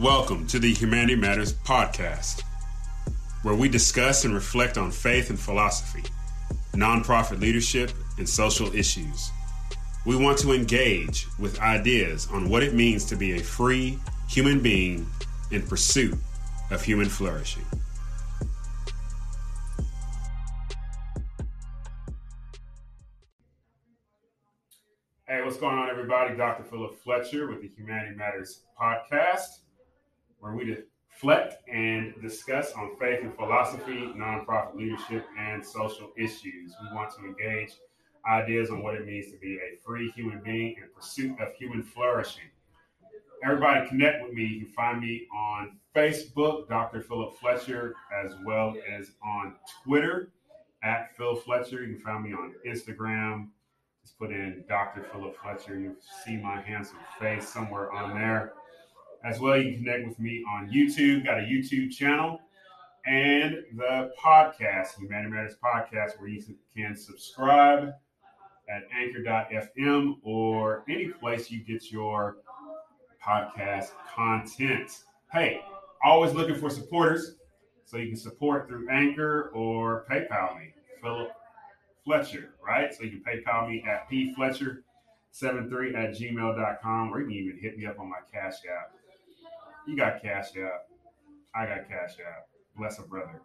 Welcome to the Humanity Matters podcast, where we discuss and reflect on faith and philosophy, nonprofit leadership, and social issues. We want to engage with ideas on what it means to be a free human being in pursuit of human flourishing. Hey, what's going on, everybody? Dr. Philip Fletcher with the Humanity Matters podcast, where we reflect and discuss on faith and philosophy, nonprofit leadership, and social issues. We want to engage ideas on what it means to be a free human being in pursuit of human flourishing. Everybody connect with me. You can find me on Facebook, Dr. Philip Fletcher, as well as on Twitter at Phil Fletcher. You can find me on Instagram. Just put in Dr. Philip Fletcher. You'll see my handsome face somewhere on there. As well, you can connect with me on YouTube. Got a YouTube channel and the podcast, Humanity Matters Podcast, where you can subscribe at anchor.fm or any place you get your podcast content. Hey, always looking for supporters. So you can support through Anchor or PayPal me, Philip Fletcher, right? So you can PayPal me at pfletcher73 at gmail.com or you can even hit me up on my Cash App. You got Cash App. I got Cash App. Bless a brother.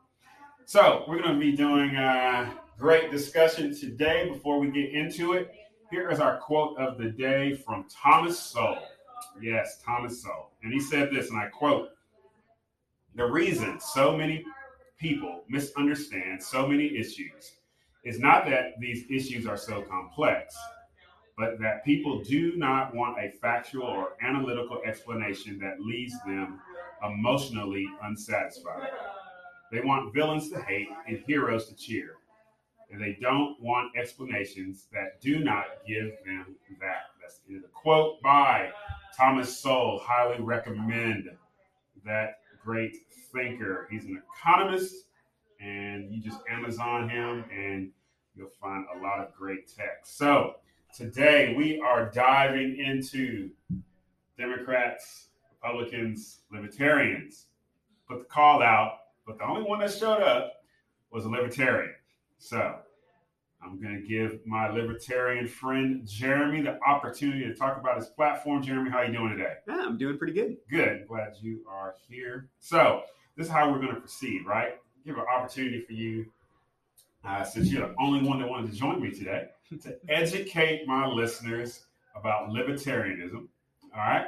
So we're going to be doing a great discussion today. Before we get into it, here is our quote of the day from Thomas Sowell. Yes, Thomas Sowell. And he said this, and I quote The reason so many people misunderstand so many issues is not that these issues are so complex, but that people do not want a factual or analytical explanation that leaves them emotionally unsatisfied. They want villains to hate and heroes to cheer. And they don't want explanations that do not give them that. That's the quote by Thomas Sowell. Highly recommend that great thinker. He's an economist, and you just Amazon him and you'll find a lot of great text. So today we are diving into Democrats, Republicans, Libertarians. Put the call out, but the only one that showed up was a Libertarian. So I'm going to give my Libertarian friend Jeremy the opportunity to talk about his platform. Jeremy, how are you doing today? Yeah, I'm doing pretty good. Good. Glad you are here. So this is how we're going to proceed, right? Give an opportunity for you uh, since you're the only one that wanted to join me today, to educate my listeners about libertarianism. All right.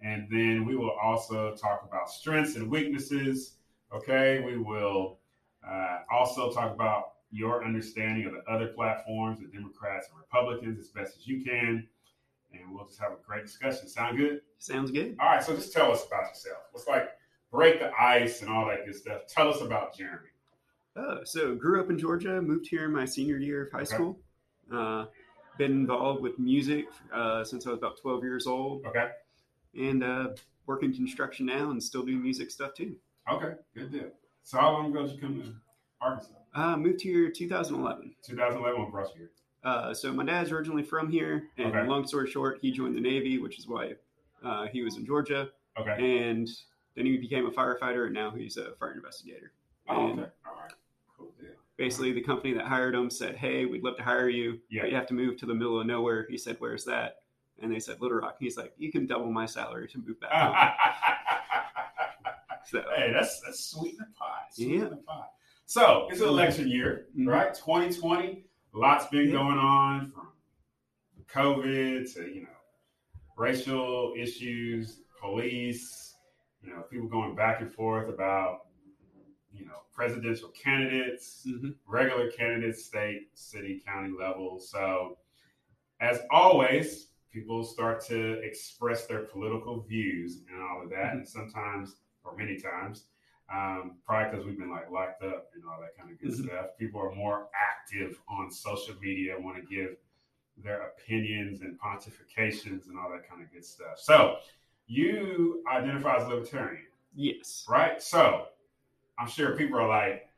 And then we will also talk about strengths and weaknesses. Okay. We will uh, also talk about your understanding of the other platforms, the Democrats and Republicans, as best as you can. And we'll just have a great discussion. Sound good? Sounds good. All right. So just tell us about yourself. Let's like break the ice and all that good stuff. Tell us about Jeremy. Oh, so grew up in Georgia, moved here in my senior year of high Okay. school. Uh, been involved with music uh, since I was about 12 years old, Okay. and uh, work in construction now, and still do music stuff too. Okay. Good deal. So how long ago did you come to Arkansas? Uh, moved here 2011. 2011 what brought you here? Uh, so my dad's originally from here, and Okay. long story short, he joined the Navy, which is why uh, he was in Georgia, Okay. and then he became a firefighter, and now he's a fire investigator. Oh, okay. All right. Cool deal. Basically the company that hired him said, "Hey, we'd love to hire you, Yeah. but you have to move to the middle of nowhere." He said, "Where's that?" And they said, "Little Rock." He's like, "You can double my salary to move back home." So hey, that's that's sweet in the pie. Sweet Yeah. the pie. So it's an election year, Mhm. right? 2020. Lots been Yeah. going on from COVID to you know racial issues, police, you know, people going back and forth about you know presidential candidates. mhm. regular candidates, state, city, county level. So, as always, people start to express their political views and all of that. And sometimes, or many times, um, probably because we've been like locked up and all that kind of good Mhm. stuff, people are more active on social media, want to give their opinions and pontifications and all that kind of good stuff. So, you identify as libertarian yes, right? So I'm sure people are like,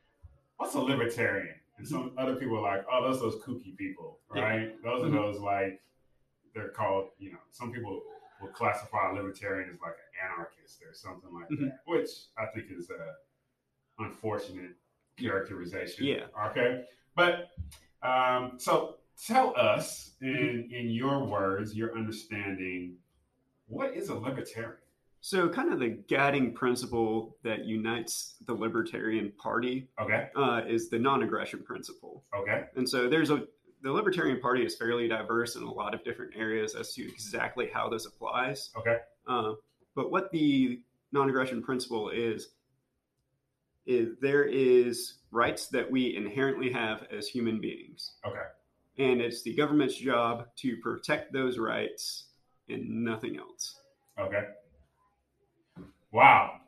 what's a libertarian? And some other people are like, oh, those those kooky people, Yeah. right? Those are Mhm. those like they're called, you know, some people will classify a libertarian as like an anarchist or something like Mhm. that, which I think is a unfortunate characterization. Yeah. Okay. But um, so tell us in in your words, your understanding, what is a libertarian? So, kind of the guiding principle that unites the Libertarian Party Okay. uh, is the non-aggression principle. Okay. And so, there's a the Libertarian Party is fairly diverse in a lot of different areas as to exactly how this applies. Okay. Uh, but what the non-aggression principle is is there is rights that we inherently have as human beings. Okay. And it's the government's job to protect those rights and nothing else. Okay. Wow.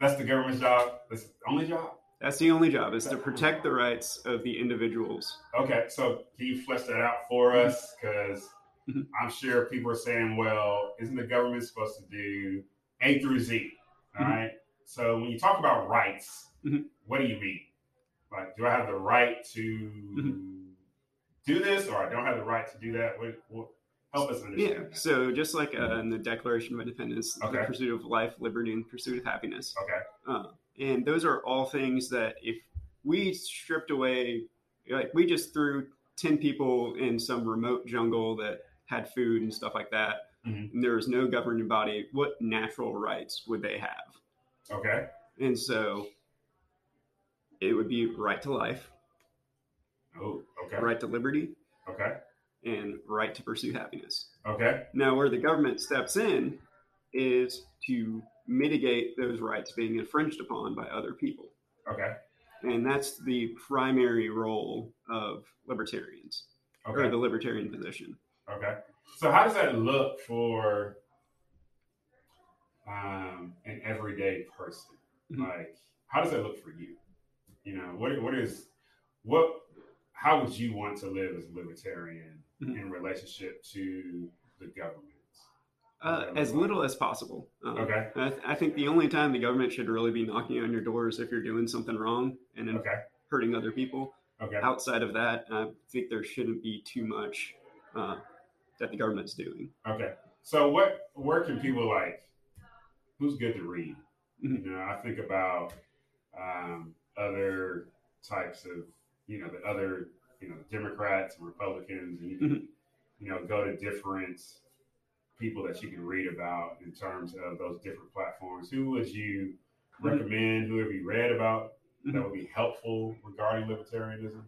That's the government's job. That's the only job. That's the only job is to protect the rights of the individuals. Okay, so can you flesh that out for us? Because Mhm. I'm sure people are saying, well, isn't the government supposed to do A through Z? All Mhm. right. So when you talk about rights, Mhm. what do you mean? Like, do I have the right to Mm-hmm. do this, or I don't have the right to do that? What, what, help us understand. Yeah. that. So just like uh, in the Declaration of Independence, Okay. the pursuit of life, liberty, and pursuit of happiness. Okay. Uh, and those are all things that if we stripped away, like we just threw 10 people in some remote jungle that had food and stuff like that, Mhm. and there was no governing body, what natural rights would they have? Okay. And so it would be right to life, Oh. Okay. right to liberty, Okay. And right to pursue happiness. Okay. Now, where the government steps in is to mitigate those rights being infringed upon by other people. Okay. And that's the primary role of libertarians or Okay. the libertarian position. Okay. So how does that look for um, an everyday person? Mhm. Like, how does that look for you? You know, what what is what? How would you want to live as a libertarian Mhm. in relationship to the government? Uh, as little as possible. Uh, Okay. I, th- I think the only time the government should really be knocking on your door is if you're doing something wrong and then Okay. hurting other people. Okay. Outside of that, I think there shouldn't be too much uh, that the government's doing. Okay. So what where can people like who's good to read? Mhm. You know, I think about um, other types of you know, the other, you know, Democrats and Republicans and you can, you know, go to different people that you can read about in terms of those different platforms. Who would you Mhm. recommend? Who have you read about that Mhm. would be helpful regarding libertarianism?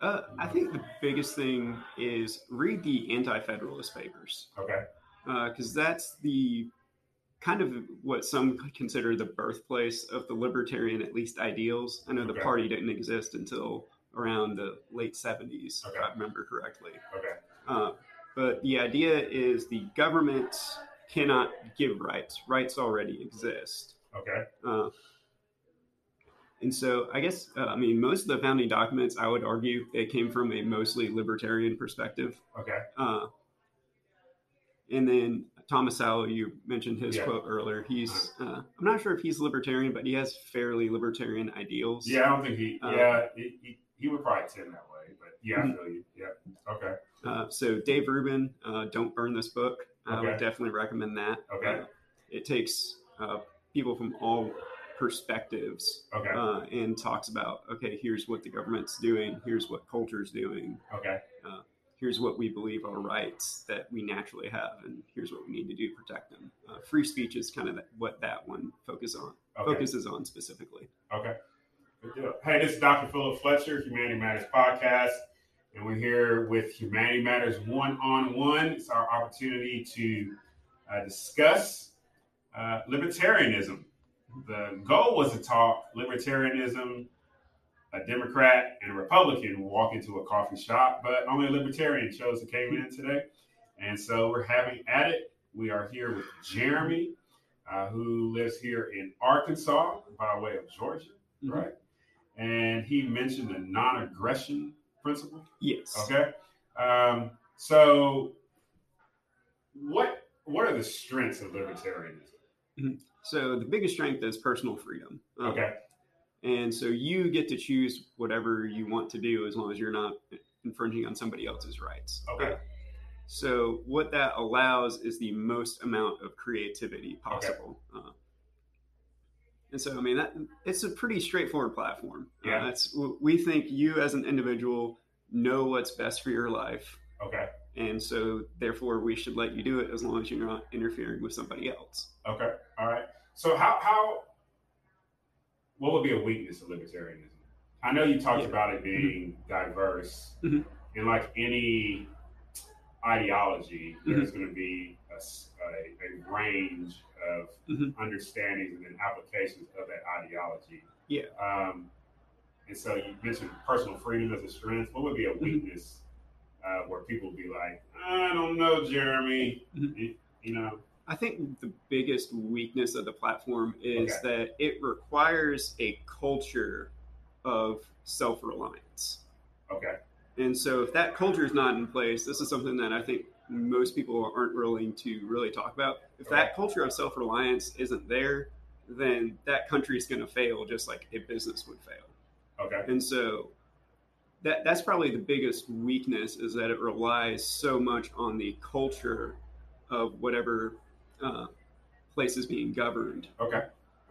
Uh, I think the biggest thing is read the anti-federalist papers Okay. because that's the kind of what some consider the birthplace of the libertarian, at least ideals. I know the Okay. party didn't exist until around the late '70s, Okay. if I remember correctly. Okay. Uh, but the idea is the government cannot give rights; rights already exist. Okay. Uh, and so, I guess, uh, I mean, most of the founding documents, I would argue, they came from a mostly libertarian perspective. Okay. Uh, and then Thomas Sowell, you mentioned his Yeah. quote earlier. He's, uh, I'm not sure if he's libertarian, but he has fairly libertarian ideals. Yeah, I don't think he. Um, yeah, he, he, he would probably tend that way, but yeah, Mhm. I feel you. Yeah. Okay. Uh, so Dave Rubin, uh, don't burn this book. I would definitely recommend that. Okay. Uh, it takes uh, people from all perspectives Okay. uh, and talks about okay, here's what the government's doing, here's what culture's doing, okay. here's what we believe are rights that we naturally have, and here's what we need to do to protect them. Uh, free speech is kind of what that one focus on Okay. focuses on specifically. Okay. Hey, this is Dr. Philip Fletcher, Humanity Matters Podcast, and we're here with Humanity Matters One on One. It's our opportunity to uh, discuss uh, libertarianism. The goal was to talk libertarianism. A Democrat and a Republican walk into a coffee shop, but only a libertarian chose to came in today. And so we're having at it. We are here with Jeremy, uh, who lives here in Arkansas by way of Georgia Mhm. right? And he mentioned the non-aggression principle. Yes. Okay, um, so what what are the strengths of libertarianism? So the biggest strength is personal freedom. Um, Okay, And so you get to choose whatever you want to do as long as you're not infringing on somebody else's rights. Okay. Uh, So what that allows is the most amount of creativity possible. Uh, and so, I mean, that it's a pretty straightforward platform. Uh, Yeah. it's we think you as an individual know what's best for your life, Okay. and so therefore we should let you do it as long as you're not interfering with somebody else. Okay. All right. So how how what would be a weakness of libertarianism? I know you talked Yeah. about it being diverse, Mhm. and like any ideology, Mm-hmm. there's going to be a range of Mhm. understandings and then applications of that ideology. Yeah. Um, and so you mentioned personal freedom as a strength. What would be a Mm-hmm. weakness uh, where people would be like, I don't know, Jeremy. Mhm. You, you know, I think the biggest weakness of the platform is that it requires a culture of self reliance. okay. And so, if that culture is not in place, this is something that I think most people aren't willing to really talk about. If that culture of self reliance isn't there, then that country is going to fail just like a business would fail. Okay. And so, that, that's probably the biggest weakness is that it relies so much on the culture of whatever uh, place is being governed. Okay.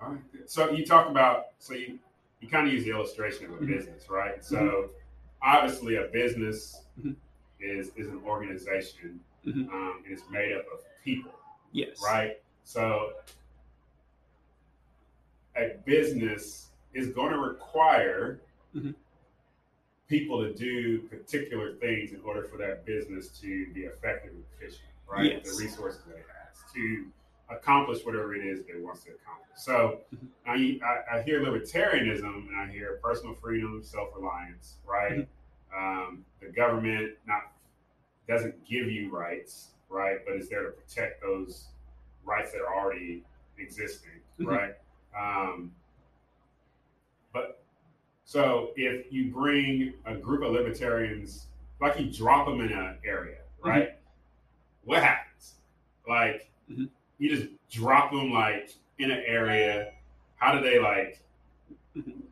All right. So you talk about so you you kind of use the illustration of a Mhm. business, right? So obviously a business Mhm. is is an organization Mhm. um, and it's made up of people, Yes. right? So a business is going to require Mhm. people to do particular things in order for that business to be effective and efficient, right? Yes. The resources that it has to accomplish whatever it is they it wants to accomplish. So Mhm. I, I, I hear libertarianism and I hear personal freedom, self reliance, right? Um, the government not doesn't give you rights, right? But is there to protect those rights that are already existing, Mhm. right? Um, but so if you bring a group of libertarians, like you drop them in an area, right? What happens? Like Mhm. You just drop them like in an area. How do they like?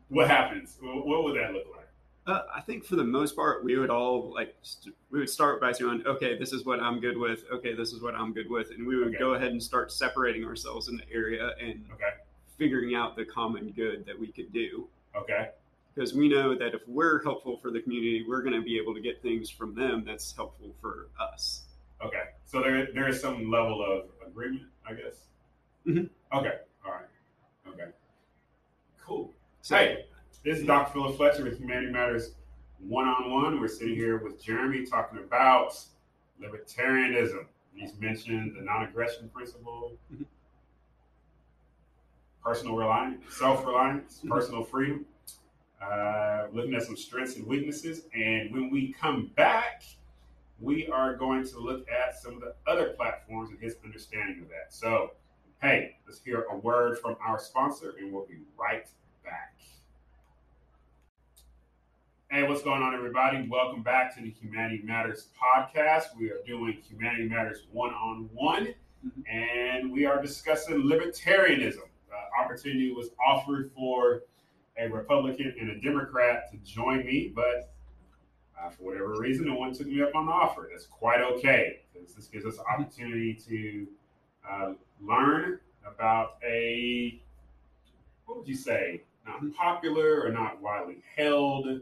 What happens? What what would that look like? Uh, I think for the most part, we would all like st- we would start by saying, "Okay, this is what I'm good with. Okay, this is what I'm good with," and we would Okay. go ahead and start separating ourselves in the area and Okay. figuring out the common good that we could do. Okay. Because we know that if we're helpful for the community, we're going to be able to get things from them that's helpful for us. Okay. So there there is some level of agreement, I guess. Mhm. Okay. All right. Okay. Cool. So, Hey, this is Dr. Philip Fletcher with Humanity Matters One on One. We're sitting here with Jeremy talking about libertarianism. He's mentioned the non aggression principle, Mhm. personal reliance, self reliance, Mhm. personal freedom, uh, looking at some strengths and weaknesses. And when we come back, we are going to look at some of the other platforms and his understanding of that. So, hey, let's hear a word from our sponsor, and we'll be right back. Hey, what's going on, everybody? Welcome back to the Humanity Matters podcast. We are doing Humanity Matters one on one, and we are discussing libertarianism. Uh, opportunity was offered for a Republican and a Democrat to join me, but uh, for whatever reason, no one took me up on the offer. That's quite okay because this gives us an opportunity to uh, learn about a what would you say, not popular or not widely held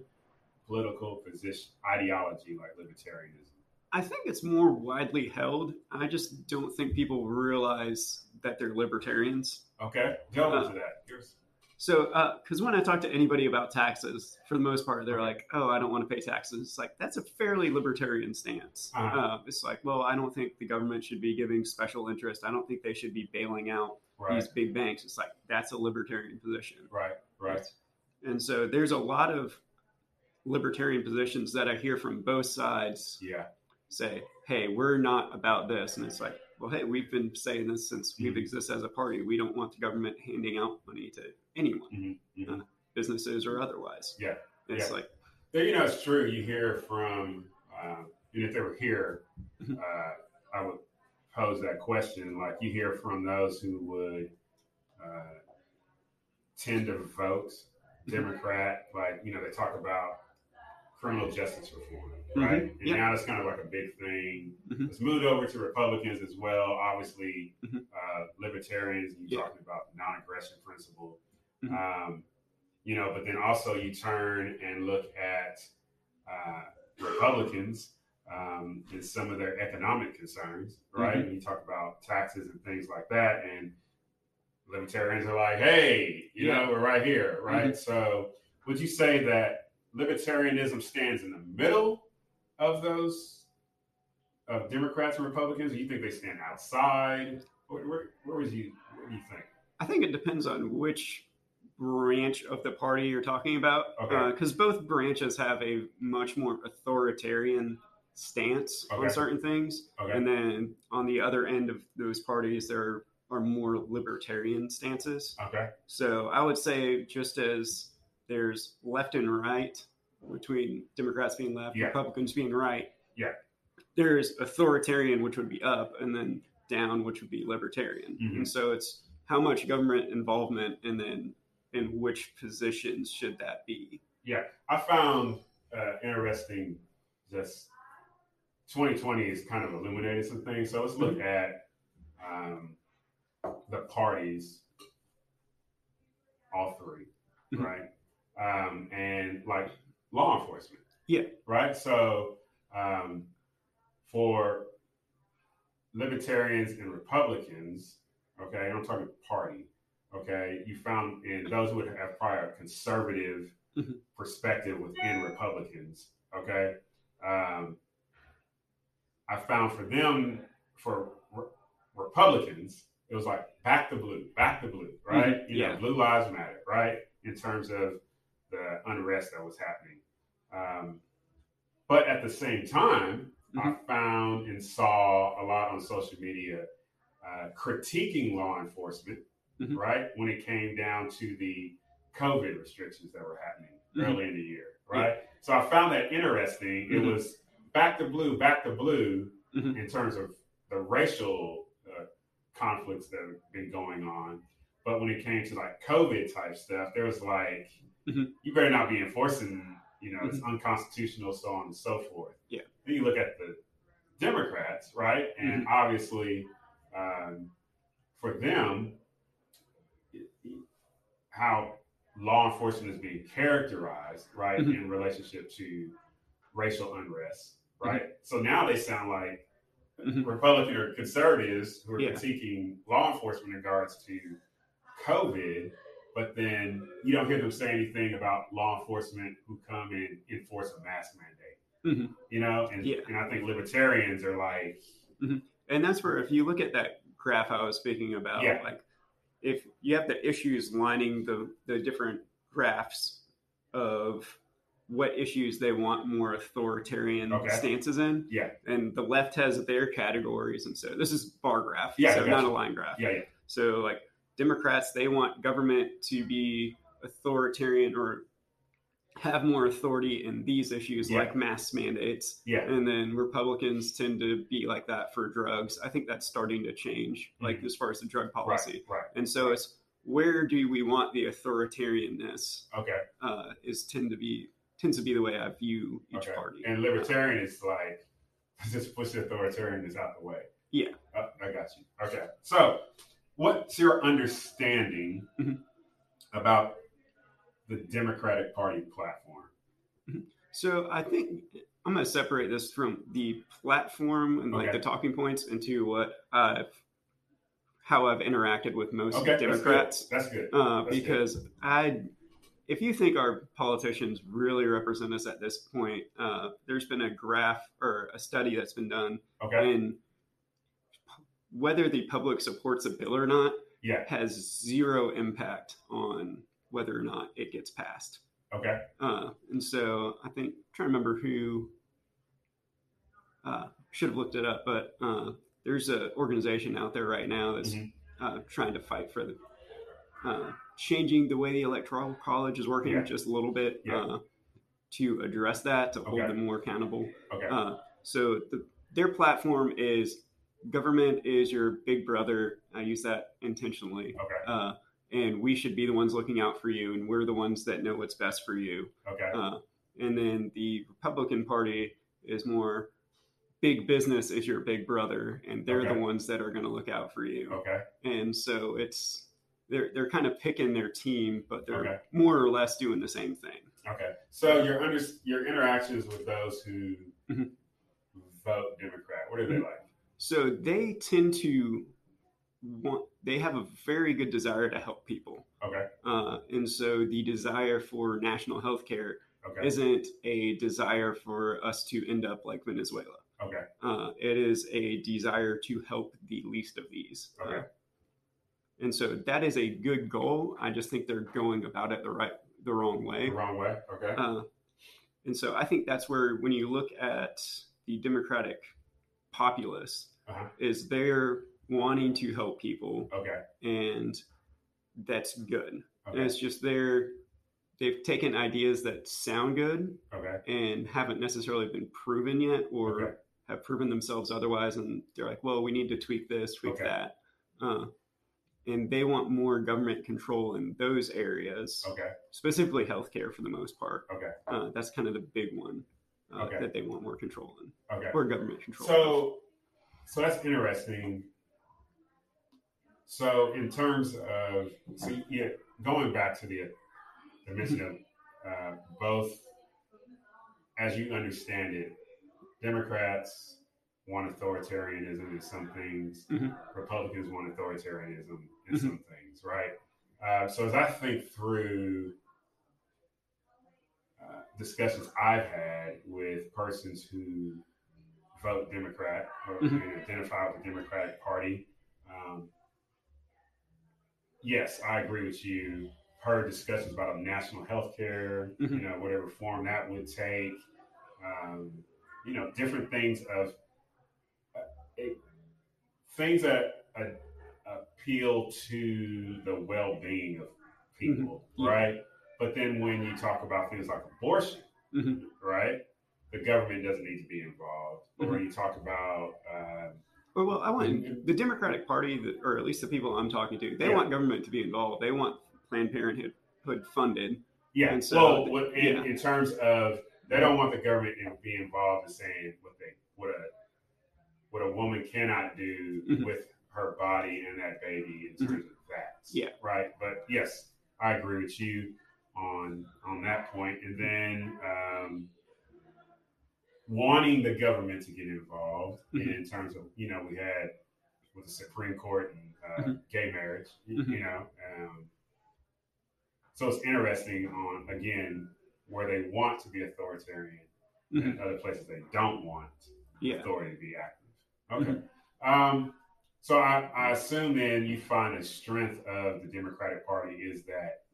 political position ideology like libertarianism. I think it's more widely held. I just don't think people realize that they're libertarians. Okay, Uh, into that. Here's, So, because when I talk to anybody about taxes, for the most part, they're like, "Oh, I don't want to pay taxes." It's like that's a fairly libertarian stance. Uh-huh. Uh, it's like, well, I don't think the government should be giving special interest. I don't think they should be bailing out right, these big banks. It's like that's a libertarian position. right, right. And so there's a lot of libertarian positions that I hear from both sides Yeah, say, "Hey, we're not about this," and it's like, "Well, hey, we've been saying this since we've Mhm. existed as a party. We don't want the government handing out money to anyone, hmm hmm businesses or otherwise." Yeah, it's yeah. like, Yeah, you know, it's true. You hear from, uh, and if they were here, Mhm. uh, I would pose that question. Like, you hear from those who would uh, tend to vote Democrat. Like, you know, they talk about criminal justice reform, right? And Yeah. now that's kind of like a big thing. Mhm. It's moved over to Republicans as well. Obviously, Mhm. uh, libertarians, you're Yeah. talking about non-aggression principle. Mhm. Um, you know, but then also you turn and look at uh, Republicans um, and some of their economic concerns, right? Mhm. When you talk about taxes and things like that, and libertarians are like, "Hey, you Yeah. know, we're right here, right?" Mhm. So, would you say that libertarianism stands in the middle of those of Democrats and Republicans? Or you think they stand outside? Where, where, where would you? What do you think? I think it depends on which branch of the party you're talking about, Okay. because both branches have a much more authoritarian stance Okay. on certain things, Okay. and then on the other end of those parties, there are more libertarian stances. Okay. So I would say just as there's left and right between Democrats being left, Yeah. Republicans being right. Yeah. There's authoritarian, which would be up, and then down, which would be libertarian. Mhm. And so it's how much government involvement, and then in which positions should that be? Yeah, I found uh, interesting just 2020 is kind of illuminated some things. So let's look at um, the parties, all 3 Mhm. right? Um, and like law enforcement. Yeah. Right. So um, for libertarians and Republicans, okay, I'm talking party, okay, you found in those would have prior conservative Mhm. perspective within Republicans, okay. Um, I found for them, for re- Republicans, it was like back to blue, back to blue, right? Mhm, You know, yeah. blue lives matter, right? In terms of the unrest that was happening. Um, but at the same time, I found and saw a lot on social media uh, critiquing law enforcement, Mhm. right? When it came down to the COVID restrictions that were happening Mhm. early in the year, right? So I found that interesting. It Mhm. was back to blue, back to blue Mhm. in terms of the racial uh, conflicts that have been going on. But when it came to like COVID type stuff, there was like, Mhm. you better not be enforcing, you know, it's unconstitutional, so on and so forth. Yeah. Then you look at the Democrats, right? And obviously, um, for them, how law enforcement is being characterized, right, Mhm. in relationship to racial unrest, right? So now they sound like Mhm. Republican or conservatives who are Yeah. critiquing law enforcement in regards to COVID, but then you don't hear them say anything about law enforcement who come and enforce a mask mandate. Mhm. You know, and, Yeah. and I think libertarians are like, And that's where, if you look at that graph I was speaking about, Yeah. like if you have the issues lining the, the different graphs of what issues they want more authoritarian Okay. stances in, yeah, and the left has their categories. And so this is bar graph, Yeah, so not you. a line graph. yeah, yeah, So like Democrats, they want government to be authoritarian or have more authority in these issues Yeah. like mask mandates. yeah, And then Republicans tend to be like that for drugs. I think that's starting to change, like Mhm. as far as the drug policy. right, right, And so it's where do we want the authoritarianness okay, uh, is tend to be tends to be the way I view each okay. party. And libertarian is like, just push the authoritarianness out the way. Yeah. Uh, I got you. Okay. So, what's your understanding Mhm. about the Democratic Party platform? So I think I'm going to separate this from the platform and like the talking points into what I've how I've interacted with most Okay, Democrats. That's good. Uh, That's good. because I, if you think our politicians really represent us at this point, uh, there's been a graph or a study that's been done, Okay. and whether the public supports a bill or not Yeah. has zero impact on whether or not it gets passed. Okay. Uh, and so I think trying to remember who uh, should have looked it up, but uh, there's an organization out there right now that's Mhm. uh, trying to fight for the uh, changing the way the electoral college is working Yeah. just a little bit Yeah. uh, to address that to hold them more accountable. Okay. Uh, so the, their platform is government is your big brother. I use that intentionally. okay. And we should be the ones looking out for you, and we're the ones that know what's best for you. Okay. Uh, and then the Republican Party is more big business is your big brother, and they're Okay. the ones that are going to look out for you. Okay. And so it's they're they're kind of picking their team, but they're Okay. more or less doing the same thing. Okay. So your under your interactions with those who Mhm. vote Democrat, what are they Mhm. like? So they tend to want they have a very good desire to help people. Okay. Uh, and so the desire for national health care Okay. isn't a desire for us to end up like Venezuela. okay. Uh, it is a desire to help the least of these. Uh, and so that is a good goal. I just think they're going about it the right, the wrong way. The wrong way. Okay. Uh, and so I think that's where, when you look at the Democratic populace, Uh-huh. is they're wanting to help people, Okay. and that's good. And it's just they're they've taken ideas that sound good Okay. and haven't necessarily been proven yet, or Okay. have proven themselves otherwise, and they're like, well, we need to tweak this, tweak Okay. that. Uh, and they want more government control in those areas, Okay. specifically healthcare for the most part. Okay. Uh, that's kind of the big one uh, Okay. that they want more control in, Okay. or government control. So, so that's interesting. So, in terms of, so yeah, going back to the, the mention of uh, both, as you understand it, Democrats want authoritarianism in some things, Mhm. Republicans want authoritarianism in Mhm. some things, right? Uh, so, as I think through uh, discussions I've had with persons who vote Democrat or Mhm. identify with the Democratic Party. Um, yes, I agree with you. Heard discussions about a national health care, you Mhm. know, whatever form that would take, um, you know, different things of uh, it, things that uh, appeal to the well being of people, Yeah. right? But then when you talk about things like abortion, Mhm. right? The government doesn't need to be involved. Or Mhm. you talk about, um, Well, well, I want the Democratic Party, that- or at least the people I'm talking to, they Yeah. want government to be involved. They want Planned Parenthood funded. yeah. And so, well, what, in, yeah. in terms of they don't want the government to be involved in saying what they what a what a woman cannot do Mhm. with her body and that baby in terms of that. Yeah. Right. But yes, I agree with you on on that point. And then um, wanting the government to get involved Mhm. in terms of you know we had with the Supreme Court and uh, Mhm. gay marriage. Mhm. You know. Um, so it's interesting on again where they want to be authoritarian and other places they don't want Yeah. authority to be active. Okay. Um, so I, I assume then you find the strength of the Democratic Party is that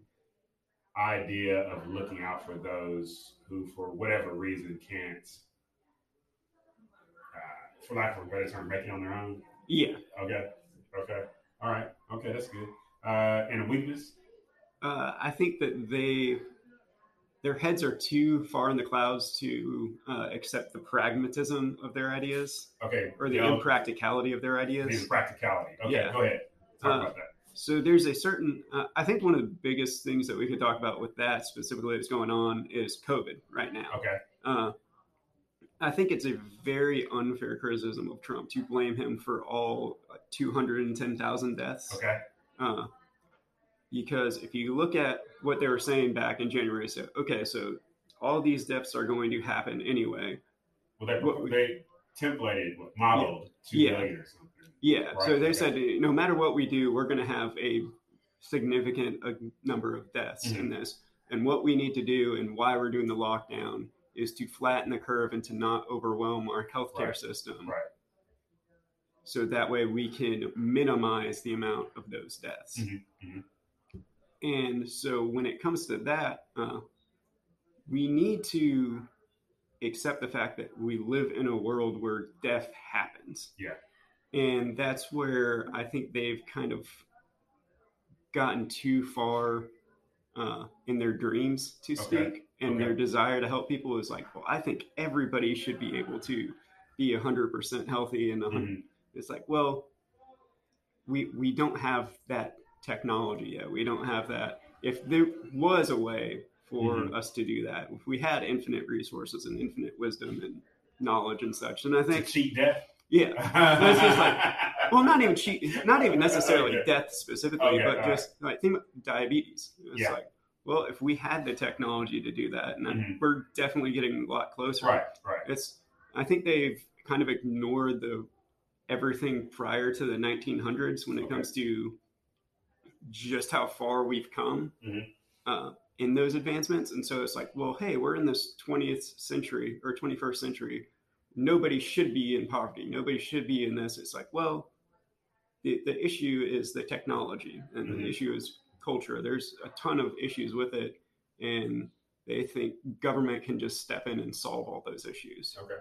idea of looking out for those who, for whatever reason, can't, for lack of a better term, making on their own. Yeah. Okay. Okay. All right. Okay, that's good. Uh, and a weakness. Uh, I think that they their heads are too far in the clouds to uh, accept the pragmatism of their ideas Okay. or the impracticality of their ideas. the ideas. practicality. Okay. Yeah. Go ahead. Talk Uh, about that. So there's a certain. Uh, I think one of the biggest things that we could talk about with that specifically that's going on is COVID right now. Okay. I think it's a very unfair criticism of Trump to blame him for all uh, 210,000 deaths. Okay. Uh, because if you look at what they were saying back in January, so okay, so all these deaths are going to happen anyway. Well, they, What they templated, modeled two Yeah. million or something. Yeah, Right, so they okay. said no matter what we do, we're going to have a significant uh, number of deaths Mm-hmm. in this. And what we need to do and why we're doing the lockdown is to flatten the curve and to not overwhelm our healthcare Right. system. Right. So that way we can minimize the amount of those deaths. Mhm, mhm. And so when it comes to that, uh, we need to accept the fact that we live in a world where death happens. Yeah. And that's where I think they've kind of gotten too far uh, in their dreams to Okay. And Okay. their desire to help people is like, well, I think everybody should be able to be 100% healthy. And 100 Mhm. it's like, well, we, we don't have that technology yet. We don't have that. If there was a way for Mhm. us to do that. If we had infinite resources and infinite wisdom and knowledge and such, and I To think, cheat death. yeah, it's just well, not even cheat, not even necessarily Okay. death specifically, Okay, but just like think about diabetes. It's Yeah. like, well, if we had the technology to do that, and then Mhm. we're definitely getting a lot closer. right, right. It's, I think they've kind of ignored the everything prior to the 1900s when it Okay. comes to just how far we've come Mhm. uh, in those advancements. And so it's like, well, hey, we're in this 20th century or 21st century. Nobody should be in poverty. Nobody should be in this. It's like, well, the, the issue is the technology and Mhm. the issue is culture. There's a ton of issues with it. And they think government can just step in and solve all those issues. Okay,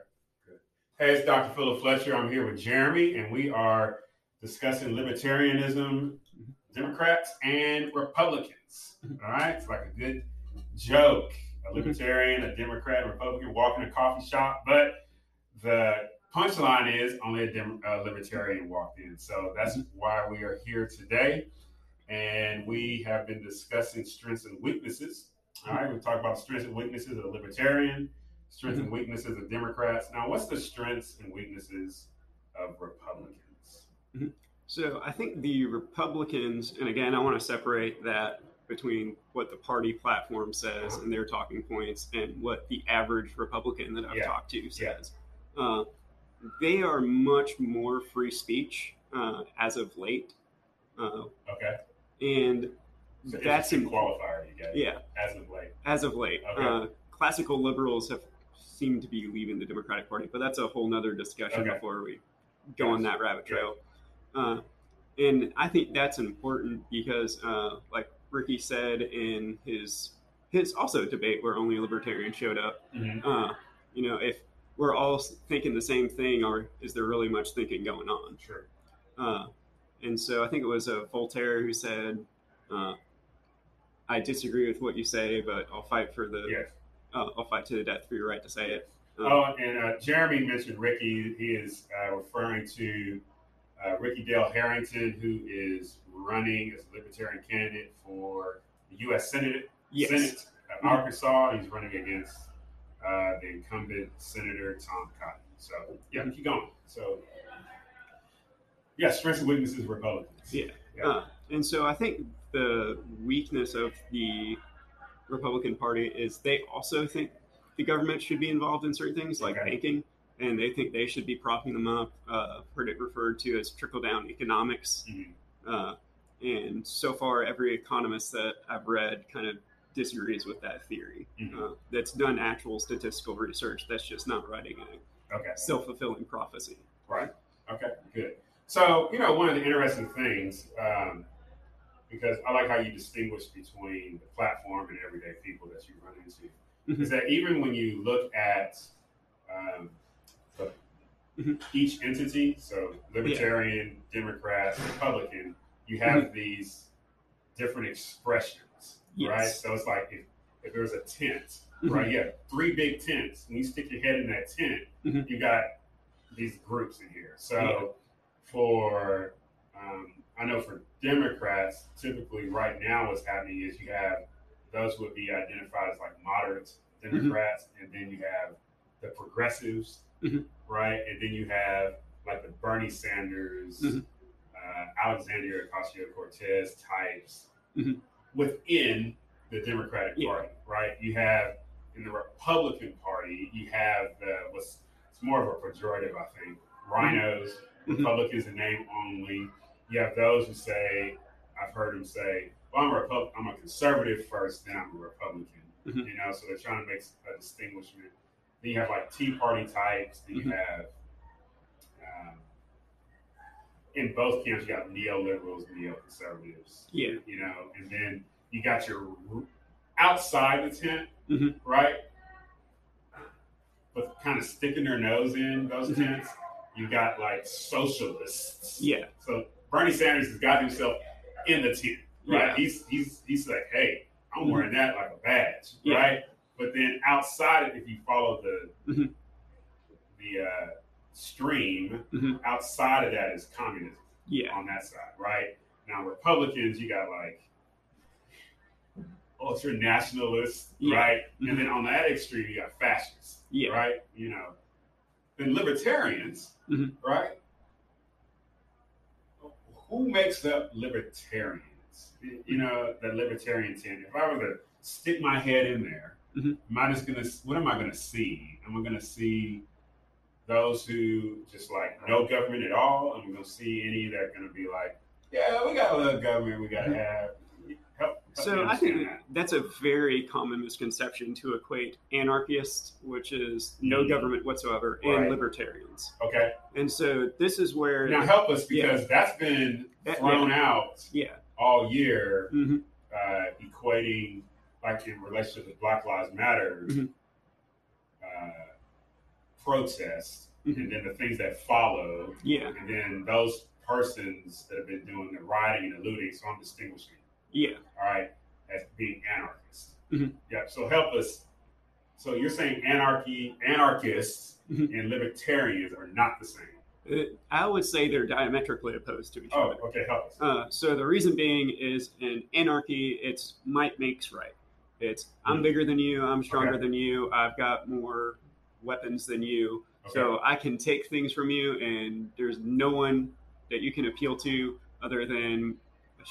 good. Hey, it's Dr. Philip Fletcher. I'm here with Jeremy, and we are discussing libertarianism, Democrats, and Republicans. Mm-hmm. All right, it's like a good joke. A libertarian, a Democrat, a Republican walk in a coffee shop, but the punchline is only a, Dem- a libertarian walked in. So that's mm-hmm. why we are here today. And we have been discussing strengths and weaknesses. All right, we talked about strengths and weaknesses of the libertarian, strengths and weaknesses of Democrats. Now, what's the strengths and weaknesses of Republicans? So I think the Republicans, and again, I want to separate that between what the party platform says and their talking points and what the average Republican that I've Yeah. talked to Yeah. says. Uh, they are much more free speech uh, as of late. Uh, Okay, and so that's in, qualifier yeah, as of late. as of late. Okay. Uh, classical liberals have seemed to be leaving the Democratic Party, but that's a whole nother discussion Okay. before we go on that rabbit Yeah. trail. Uh, and I think that's important because, uh, like Ricky said in his his also debate where only a libertarian showed up, Mhm. uh, you know, if we're all thinking the same thing, or is there really much thinking going on? Sure. Uh, and so I think it was a Voltaire who said, uh, "I disagree with what you say, but I'll fight for the Yes. uh, I'll fight to the death for your right to say it." Uh, Oh, and uh, Jeremy mentioned Ricky. He is uh, referring to uh, Ricky Dale Harrington, who is running as a libertarian candidate for the U.S. Senate. yes, Senate of Mhm. Arkansas. He's running against uh, the incumbent Senator Tom Cotton. So, yeah, keep going. So, yeah, strengths and weaknesses Republicans. Yeah. Yeah. Uh, and so I think the weakness of the Republican Party is they also think the government should be involved in certain things like Okay. banking, and they think they should be propping them up. Uh, heard it referred to as trickle down economics. Mhm. Uh, and so far, every economist that I've read kind of disagrees with that theory. Mhm. Uh, that's done actual statistical research. That's just not writing a Okay. self fulfilling prophecy. Right. Okay. Good. So you know, one of the interesting things, um, because I like how you distinguish between the platform and everyday people that you run into, Mhm. is that even when you look at um, the, Mhm. each entity, so Libertarian, Democrat, Republican, you have these different expressions, Yes. right? So it's like if, if there's a tent, Mhm. right? You have three big tents. and you stick your head in that tent, Mhm. you got these groups in here. So Yeah. For um, I know for Democrats, typically right now what's happening is you have those who would be identified as like moderate Democrats, and then you have the progressives, Mhm. right? And then you have like the Bernie Sanders, Mhm. uh, Alexandria Ocasio Cortez types Mhm. within the Democratic Yeah. Party, right? You have in the Republican Party, you have the what's it's more of a pejorative, I think. RINOs, Mhm. Republicans in name only. You have those who say, I've heard them say, "Well, I'm a Repub- I'm a conservative first, then I'm a Republican." Mhm. You know, so they're trying to make a distinguishment. Then you have like Tea Party types. Then you Mhm. have um, in both camps, you got neoliberals, neoconservatives Yeah. you know, and then you got your outside the tent, Mhm. right? But kind of sticking their nose in those Mhm. tents, you got like socialists. Yeah. So Bernie Sanders has got himself in the tier, right? Yeah. He's he's he's like, hey, I'm wearing that like a badge, Yeah. right? But then outside, if you follow the Mhm. the uh, stream, Mhm. outside of that is communism Yeah. on that side, right? Now Republicans, you got like ultra nationalists, Yeah. right? And then on that extreme, you got fascists, Yeah. right? You know, then libertarians, Mhm. right? Who makes up libertarians? You know, the libertarian tent. If I were to stick my head in there, Mhm. am I just gonna? What am I gonna see? Am I gonna see those who just like no government at all? Am I gonna see any that are gonna be like, yeah, we got a little government, we gotta Mhm. have. Help, So I think that. that's a very common misconception to equate anarchists, which is no Mhm. government whatsoever, Right. and libertarians. Okay, And so this is where, now help us because that's been That- thrown out yeah, all year, hmm uh, equating like in relationship to Black Lives Matter Mhm. uh, protests, Mhm. and then the things that follow, yeah, and then those persons that have been doing the rioting and the looting. So I'm distinguishing, yeah. all right, as being anarchists. Mhm. Yeah. So help us. So you're saying anarchy, anarchists, Mhm. and libertarians are not the same. Uh, I would say they're diametrically opposed to each Oh, other. okay. Help us. Uh, so the reason being is in anarchy, it's might makes right. It's I'm Mhm. bigger than you, I'm stronger Okay. than you, I've got more weapons than you, okay. so I can take things from you, and there's no one that you can appeal to other than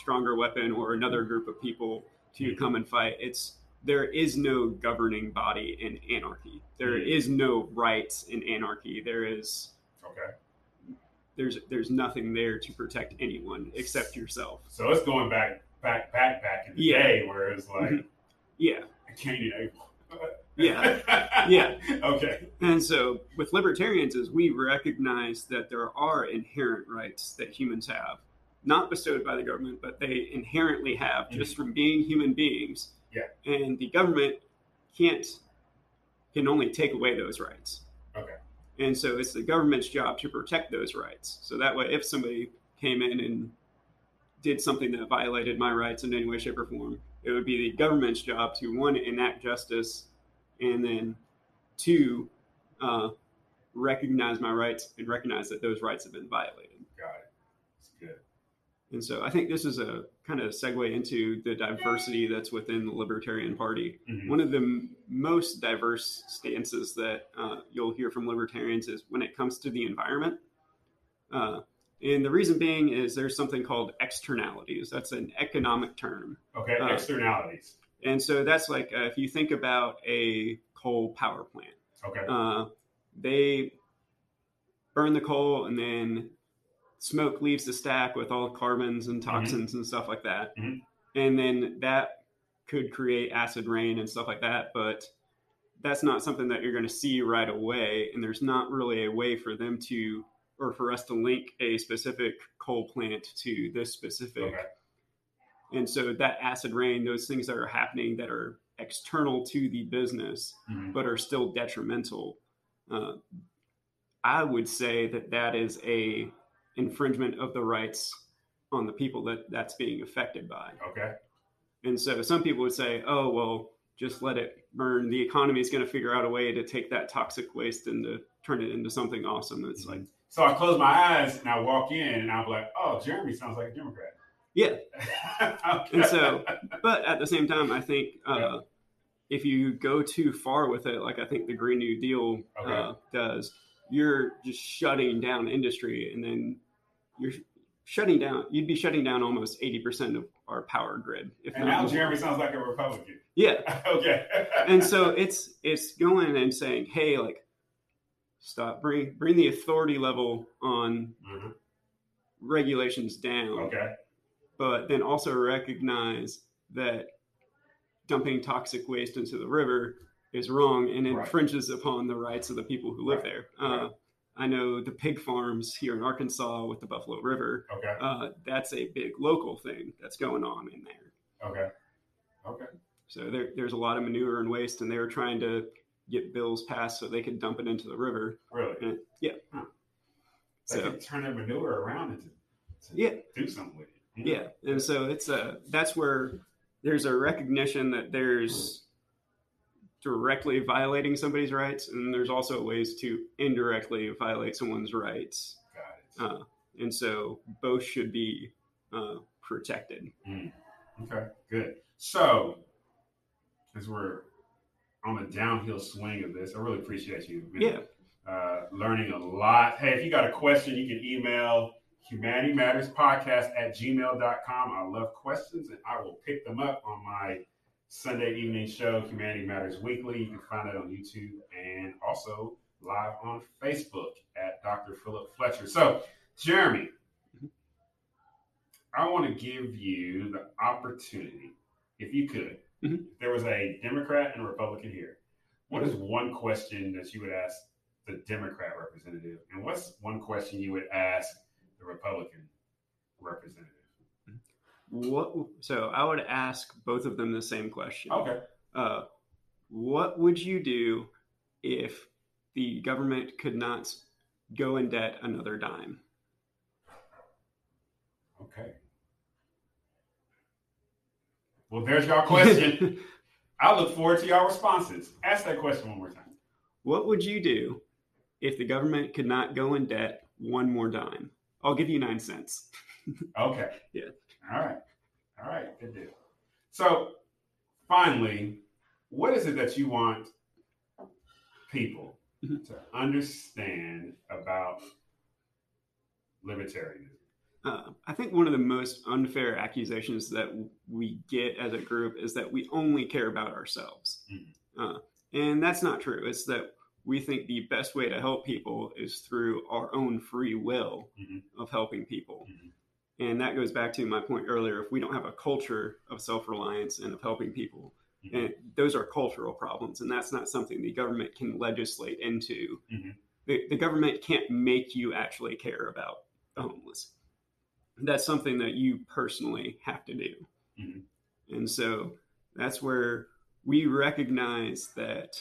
stronger weapon or another group of people to come and fight. It's there is no governing body in anarchy. There Mhm. is no rights in anarchy. There is Okay. there's there's nothing there to protect anyone except yourself. So it's going back, back, back, back in the Yeah. day where it's like Mhm. Yeah. I can't even. Yeah. Yeah. Okay. And so with libertarians is we recognize that there are inherent rights that humans have, not bestowed by the government, but they inherently have just from being human beings. Yeah. And the government can't can only take away those rights. Okay. And so it's the government's job to protect those rights. So that way if somebody came in and did something that violated my rights in any way, shape, or form, it would be the government's job to one enact justice and then two uh, recognize my rights and recognize that those rights have been violated. Got it. It's good. And so I think this is a kind of segue into the diversity that's within the Libertarian Party. Mhm. One of the m- most diverse stances that uh, you'll hear from libertarians is when it comes to the environment. Uh, and the reason being is there's something called externalities. That's an economic term. Okay. Uh, Externalities. And so that's like uh, if you think about a coal power plant, Okay. uh, they burn the coal and then smoke leaves the stack with all carbons and toxins and stuff like that. Mhm. And then that could create acid rain and stuff like that. But that's not something that you're going to see right away. And there's not really a way for them to, or for us to link a specific coal plant to this specific Okay. and so that acid rain, those things that are happening that are external to the business, Mhm. but are still detrimental, uh, I would say that that is a infringement of the rights on the people that that's being affected by. Okay. And so some people would say, oh, well, just let it burn. The economy is going to figure out a way to take that toxic waste and to turn it into something awesome. It's like, So I close my eyes and I walk in and I'm like, oh, Jeremy sounds like a Democrat. yeah, okay. And so- but at the same time, I think uh, Yeah. if you go too far with it, like I think the Green New Deal Okay. uh, does, you're just shutting down industry, and then you're shutting down. You'd be shutting down almost eighty percent of our power grid. If and now. Jeremy sounds like a Republican. yeah. okay. And so it's it's going and saying, hey, like, stop, bring bring the authority level on Mhm. regulations down. Okay. but then also recognize that dumping toxic waste into the river is wrong and Right. infringes upon the rights of the people who live Right. there. Uh, Right. I know the pig farms here in Arkansas with the Buffalo River. Okay. Uh, that's a big local thing that's going on in there. Okay. Okay. So there, there's a lot of manure and waste, and they were trying to get bills passed so they could dump it into the river. Really? And yeah, They so can turn that manure around into to Yeah. do something with it. yeah and so it's a that's where there's a recognition that there's directly violating somebody's rights and there's also ways to indirectly violate someone's rights Got it. uh, and so both should be uh, protected Okay, good. So as we're on the downhill swing of this, I really appreciate you. Yeah. Uh, learning a lot. Hey, if you got a question, you can email humanity matters podcast at gmail.com. I love questions and I will pick them up on my Sunday evening show, Humanity Matters Weekly. You can find it on YouTube and also live on Facebook at Dr. Philip Fletcher. So, Jeremy, I want to give you the opportunity, if you could, mm-hmm. if there was a Democrat and a Republican here, what is one question that you would ask the Democrat representative? And what's one question you would ask the Republican representative? What? So I would ask both of them the same question. Okay. Uh, what would you do if the government could not go in debt another dime? Okay. Well, there's your question. I look forward to your responses. Ask that question one more time. What would you do if the government could not go in debt one more dime? I'll give you nine cents. okay. Yeah. All right. All right. Good deal. So, finally, what is it that you want people mm-hmm. to understand about libertarianism? Uh, I think one of the most unfair accusations that we get as a group is that we only care about ourselves. Mm-hmm. Uh, and that's not true. It's that we think the best way to help people is through our own free will mm-hmm. of helping people. Mm-hmm. And that goes back to my point earlier. If we don't have a culture of self reliance and of helping people, mm-hmm. and those are cultural problems, and that's not something the government can legislate into. Mm-hmm. The, the government can't make you actually care about the homeless. That's something that you personally have to do. Mm-hmm. And so that's where we recognize that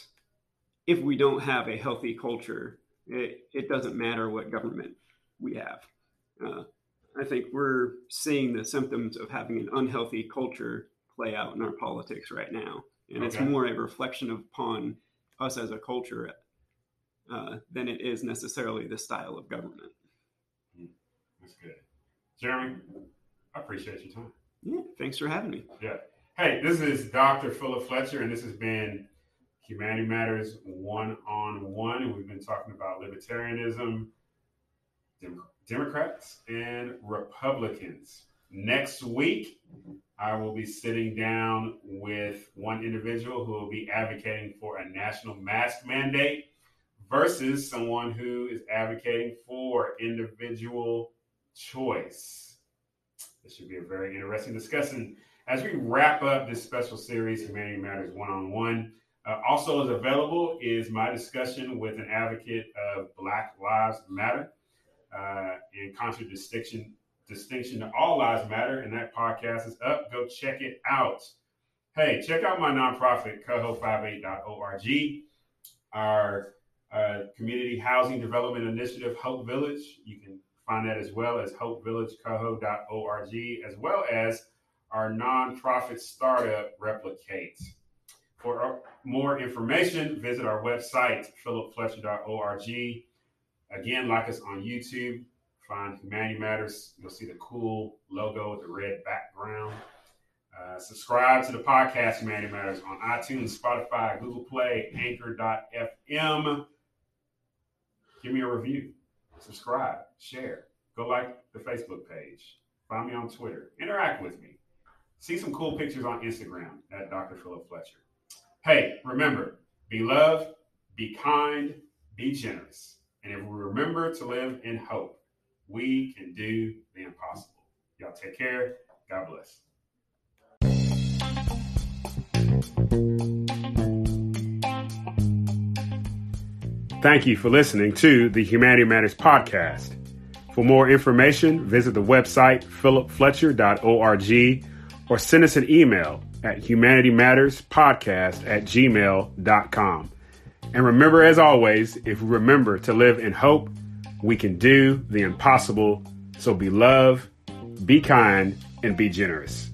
if we don't have a healthy culture, it, it doesn't matter what government we have. Uh, I think we're seeing the symptoms of having an unhealthy culture play out in our politics right now. And okay. it's more a reflection upon us as a culture uh, than it is necessarily the style of government. Hmm. That's good. Jeremy, I appreciate your time. Yeah, thanks for having me. Yeah. Hey, this is Dr. Philip Fletcher, and this has been Humanity Matters one on one, and we've been talking about libertarianism, Dem- Democrats, and Republicans. Next week, I will be sitting down with one individual who will be advocating for a national mask mandate versus someone who is advocating for individual choice. This should be a very interesting discussion as we wrap up this special series, Humanity Matters One on One. Also, is available is my discussion with an advocate of Black Lives Matter uh, in contradistinction distinction to All Lives Matter, and that podcast is up. Go check it out. Hey, check out my nonprofit, coho58.org, our uh, community housing development initiative, Hope Village. You can find that as well as hopevillagecoho.org, as well as our nonprofit startup, Replicate. For more information, visit our website, philipfletcher.org. Again, like us on YouTube, find Humanity Matters. You'll see the cool logo with the red background. Uh, subscribe to the podcast Humanity Matters on iTunes, Spotify, Google Play, Anchor.fm. Give me a review, subscribe, share, go like the Facebook page, find me on Twitter, interact with me. See some cool pictures on Instagram at Dr. Philip Fletcher. Hey, remember, be loved, be kind, be generous. And if we remember to live in hope, we can do the impossible. Y'all take care. God bless. Thank you for listening to the Humanity Matters podcast. For more information, visit the website philipfletcher.org or send us an email at humanitymatterspodcast at gmail.com. And remember, as always, if we remember to live in hope, we can do the impossible. So be love, be kind, and be generous.